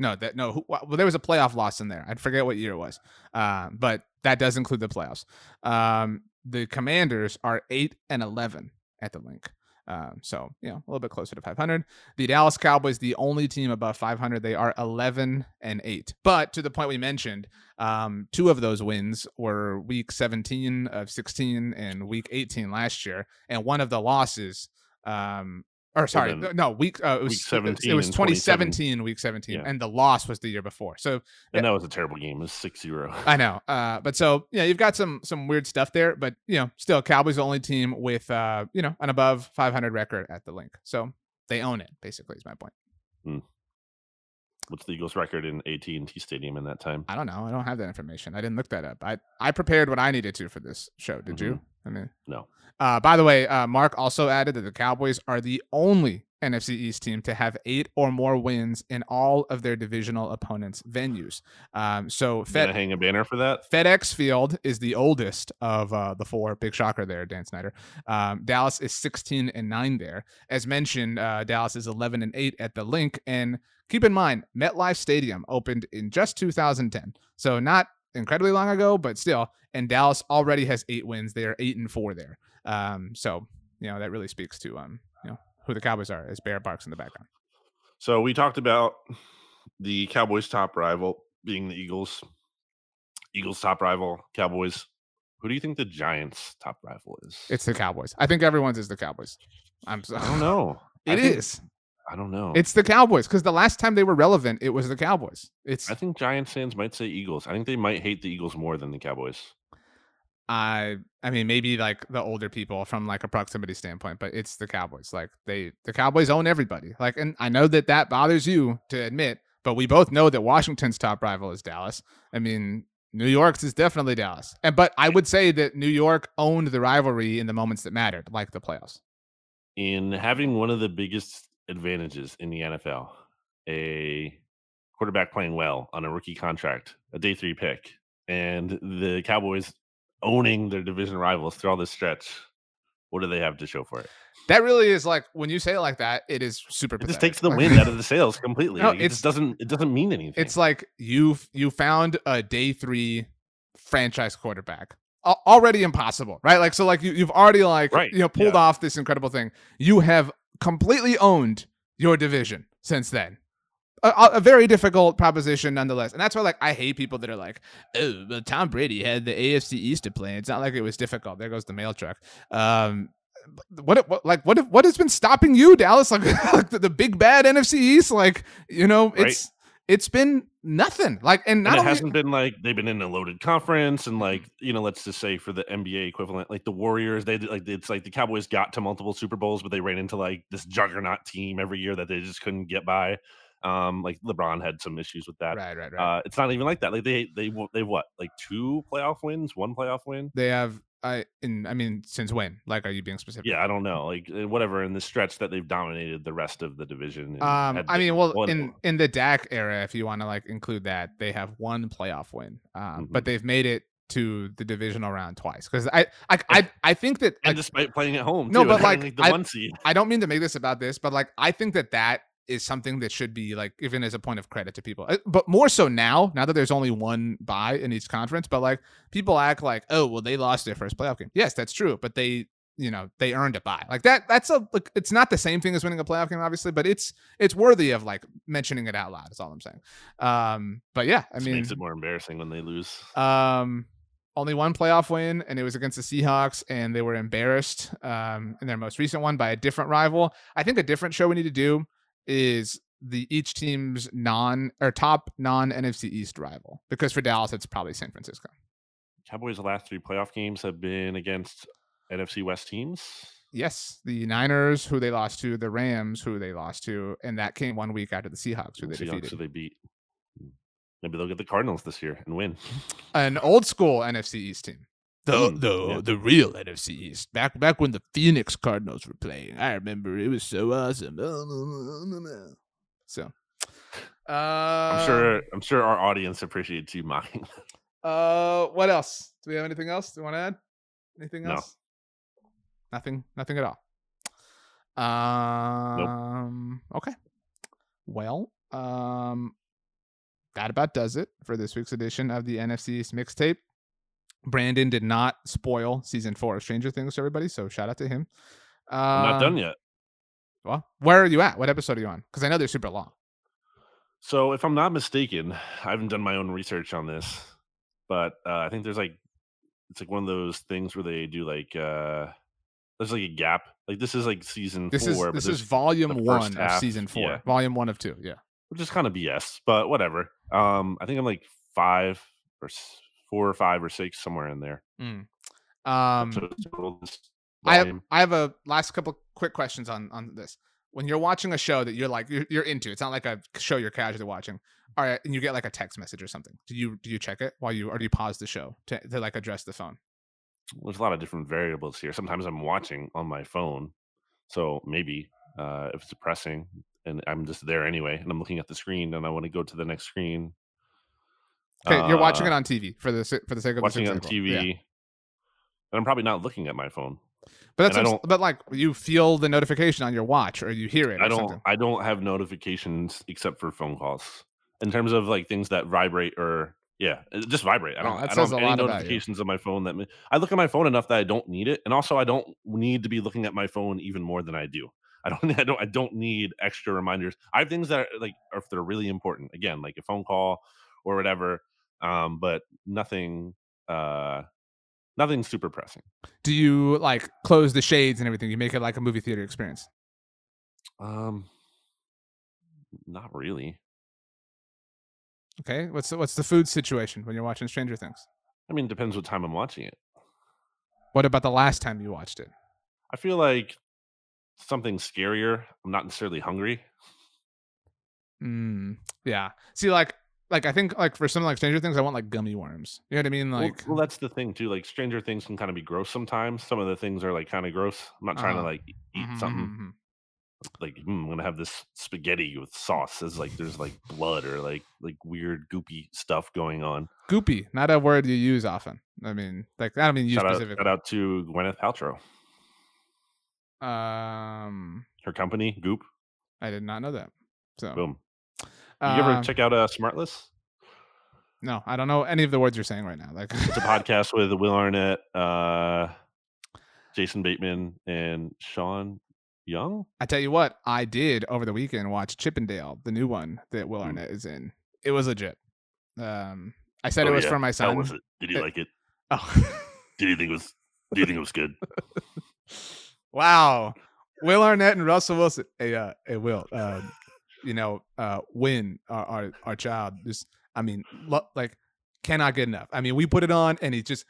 No, that no. Who, well, there was a playoff loss in there. I forget what year it was, uh, but that does include the playoffs. Um, the Commanders are eight and eleven at the link. Um, so you know a little bit closer to 500. The Dallas Cowboys, the only team above 500, they are 11 and eight. But to the point we mentioned, um, two of those wins were Week 17 of 16 and Week 18 last year, and one of the losses. Um, or sorry, no, week uh, it was week 17 It was and 2017, week 17, Yeah. and the loss was the year before. So and that was a terrible game. It was 6-0. I know. Uh, but so yeah, you've got some some weird stuff there, but you know, still Cowboys the only team with uh, you know, an above 500 record at the link. So they own it, basically, is my point. What's the Eagles' record in AT and T Stadium in that time? I don't know. I don't have that information. I didn't look that up. I I prepared what I needed to for this show. Did you? I mean, No. uh, by the way, uh, Mark also added that the Cowboys are the only NFC East team to have eight or more wins in all of their divisional opponents' venues. Um, so Fed, hang a banner for that? FedEx Field is the oldest of uh, the four. Big shocker there, Dan Snyder. Um, Dallas is 16 and 9 there. As mentioned, uh, Dallas is 11 and 8 at the link. And keep in mind, MetLife Stadium opened in just 2010. So not incredibly long ago, but still. And Dallas already has eight wins. They are 8 and 4 there. Um, so, you know, that really speaks to, um, you know, who the Cowboys are as Bear barks in the background. So we talked about the Cowboys' top rival being the Eagles. Eagles' top rival, Cowboys. Who do you think the Giants' top rival is? It's the Cowboys. I think everyone's is the Cowboys. I'm so, I don't know. It I think- is. I don't know. It's the Cowboys because the last time they were relevant, it was the Cowboys. It's I think Giants fans might say Eagles. I think they might hate the Eagles more than the Cowboys. I I mean maybe like the older people from like a proximity standpoint, but it's the Cowboys. Like they the Cowboys own everybody. Like and I know that that bothers you to admit, but we both know that Washington's top rival is Dallas. I mean New York's is definitely Dallas. And but I would say that New York owned the rivalry in the moments that mattered, like the playoffs. In having one of the biggest advantages in the NFL, a quarterback playing well on a rookie contract, a day three pick, and the Cowboys owning their division rivals through all this stretch. What do they have to show for it? That really is like when you say it like that, it is super It just takes the wind out of the sails completely. No, Like, it just doesn't. It doesn't mean anything. It's like you've you found a day three franchise quarterback. Already impossible, right? Like so, like you, you've already like Right, you know pulled yeah. off this incredible thing. You have completely owned your division since then. A, a- very difficult proposition, nonetheless, and that's why like I hate people that are like, "Oh, but Tom Brady had the AFC East to play." It's not like it was difficult. There goes the mail truck. Um, what, what like what what has been stopping you, Dallas? Like, like the, the big bad NFC East? Like you know, Right. it's it's been nothing. Like, and and it hasn't been like they've been in a loaded conference and like you know let's just say for the nba equivalent like the warriors they like it's like the cowboys got to multiple super bowls but they ran into like this juggernaut team every year that they just couldn't get by um like lebron had some issues with that right, right, right. uh it's not even like that like they they they what like two playoff wins one playoff win they have. I in I mean, since when? Like, are you being specific? yeah i don't know like uh, whatever in the stretch that they've dominated the rest of the division and Um, I mean, well, one- in in the Dak era, if you want to like include that, they have one playoff win, um, Mhm. but they've made it to the divisional round twice. Because I, I, I, I think that and like, despite playing at home No, too, but, and like, the I- one seed I don't mean to make this about this, but like I think that that is something that should be like even as a point of credit to people. Uh, But more so now, now that there's only one buy in each conference, but like people act like, "Oh, well they lost their first playoff game." Yes, that's true, but they you know, they earned a buy. Like that that's a like it's not the same thing as winning a playoff game obviously, but it's it's worthy of like mentioning it out loud is all I'm saying. Um but yeah, I Just mean makes it more embarrassing when they lose um only one playoff win, and it was against the Seahawks, and they were embarrassed um, in their most recent one by a different rival. I think a different show we need to do is the each team's non or top non NFC East rival because for Dallas it's probably San Francisco. Cowboys' last three playoff games have been against NFC West teams. Yes, the Niners, who they lost to, the Rams, who they lost to, and that came one week after the Seahawks, who they Seahawks, defeated. who they beat. Hmm. Maybe they'll get the Cardinals this year and win. An old school NFC East team. The Mm, the yeah. the real NFC East. Back back when the Phoenix Cardinals were playing. I remember it was so awesome. So uh I'm sure. I'm sure our audience appreciates you mocking. Uh, what else? Do we have anything else? Do you want to add? Anything No. else? Nothing. Nothing at all. Um. Okay. Well, um, that about does it for this week's edition of the NFC East mixtape. Brandon did not spoil season four of Stranger Things to everybody, so shout out to him. Um, I'm not done yet. Well, where are you at? What episode are you on? Because I know they're super long. So, if I'm not mistaken, I haven't done my own research on this, but uh, I think there's like it's like one of those things where they do like uh there's like a gap. Like this is like season This four, is this is volume one first of season four. yeah. Volume one of two. Yeah. which is kind of BS, but whatever. Um, I think I'm like five or four or five or six somewhere in there. Um, episodes total I have. I have a last couple quick questions on on this. When you're watching a show that you're like you're, you're into, it's not like a show you're casually watching. All right, and you get like a text message or something. Do you do you check it while you or do you pause the show to, to like address the phone? There's a lot of different variables here. Sometimes I'm watching on my phone, so maybe uh, if it's depressing and I'm just there anyway, and I'm looking at the screen and I want to go to the next screen. Okay, you're watching uh, it on TV for the for the sake of watching it on example. TV, Yeah. and I'm probably not looking at my phone. But that's but like you feel the notification on your watch or you hear it. I or don't. Something. I don't have notifications except for phone calls. In terms of like things that vibrate or yeah, just vibrate. I Oh, don't. that I don't have any lot about you. notifications on my phone that I look at my phone enough that I don't need it, and also I don't need to be looking at my phone even more than I do. I don't. I don't. I don't need extra reminders. I have things that are like, if they're really important, again, like a phone call or whatever. Um, but nothing. Uh, nothing super pressing. Do you like close the shades and everything? You make it like a movie theater experience. Um, not really. Okay, what's the, what's the food situation when you're watching Stranger Things? I mean, depends what time I'm watching it. What about the last time you watched it? I feel like something scarier. I'm not necessarily hungry. Mm, yeah. See, like, like I think like for something like Stranger Things, I want like gummy worms. You know what I mean? Like, well, that's the thing too. Like Stranger Things can kind of be gross sometimes. Some of the things are like kind of gross. I'm not trying to Uh-huh. like eat mhm, something mhm, mhm. like mm, I'm gonna have this spaghetti with sauce. As like there's like blood or like like weird goopy stuff going on. goopy, not a word you use often. I mean, like I don't mean you Shout out, specifically. shout out to Gwyneth Paltrow. Um, Her company Goop. I did not know that. So, Boom. You ever um, check out uh, Smartless? No, I don't know any of the words you're saying right now. Like, It's a podcast with Will Arnett, uh, Jason Bateman, and Sean Young. I tell you what, I did over the weekend watch Chip 'n Dale, the new one that Will Mm. Arnett is in. It was legit. Um, I said Oh, it was yeah. for my How son. was it? Did you It- like it? Oh. Did you think it was? Do you think it was good? wow. Will Arnett and Russell Wilson. Hey, uh, hey, Will. Uh, you know, uh, win our, our our child. Just, I mean, lo- like, cannot get enough. I mean, we put it on, and he just,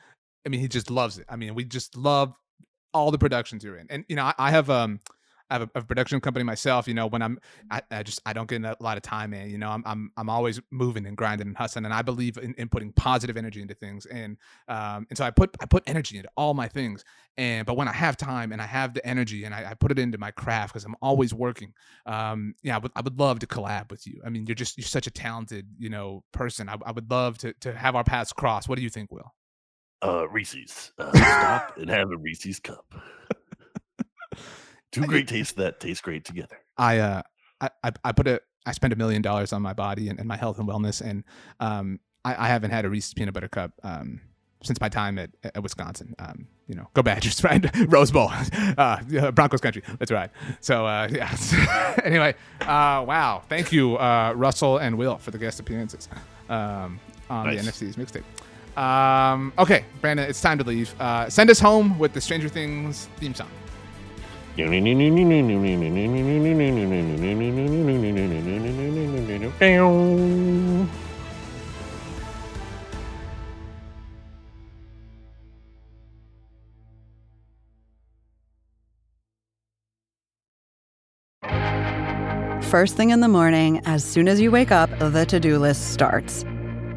I mean, he just loves it. I mean, we just love all the productions you're in, and you know, I, I have um. I have a, a production company myself. You know, when I'm, I, I just I don't get a lot of time, in. You know, I'm I'm I'm always moving and grinding and hustling, and I believe in, in putting positive energy into things, and um, and so I put I put energy into all my things, and but when I have time and I have the energy and I, I put it into my craft because I'm always working, um, yeah, I would I would love to collab with you. I mean, you're just you're such a talented you know person. I, I would love to to have our paths cross. What do you think, Will? Uh, Reese's. Uh, stop and have a Reese's cup. Two great tastes that taste great together. I uh I I, put a I spent a million dollars on my body and, and my health and wellness, and um I, I haven't had a Reese's peanut butter cup um since my time at, at Wisconsin. Um, you know, go Badgers, right? Rose Bowl, uh, Broncos country. That's right. So uh, yeah. anyway, uh, wow. Thank you, uh, Russell and Will, for the guest appearances um, on Nice. the NFC's mixtape. Um, okay, Brandon, it's time to leave. Uh, send us home with the Stranger Things theme song. First thing in the morning, as soon as you wake up, the to do list starts.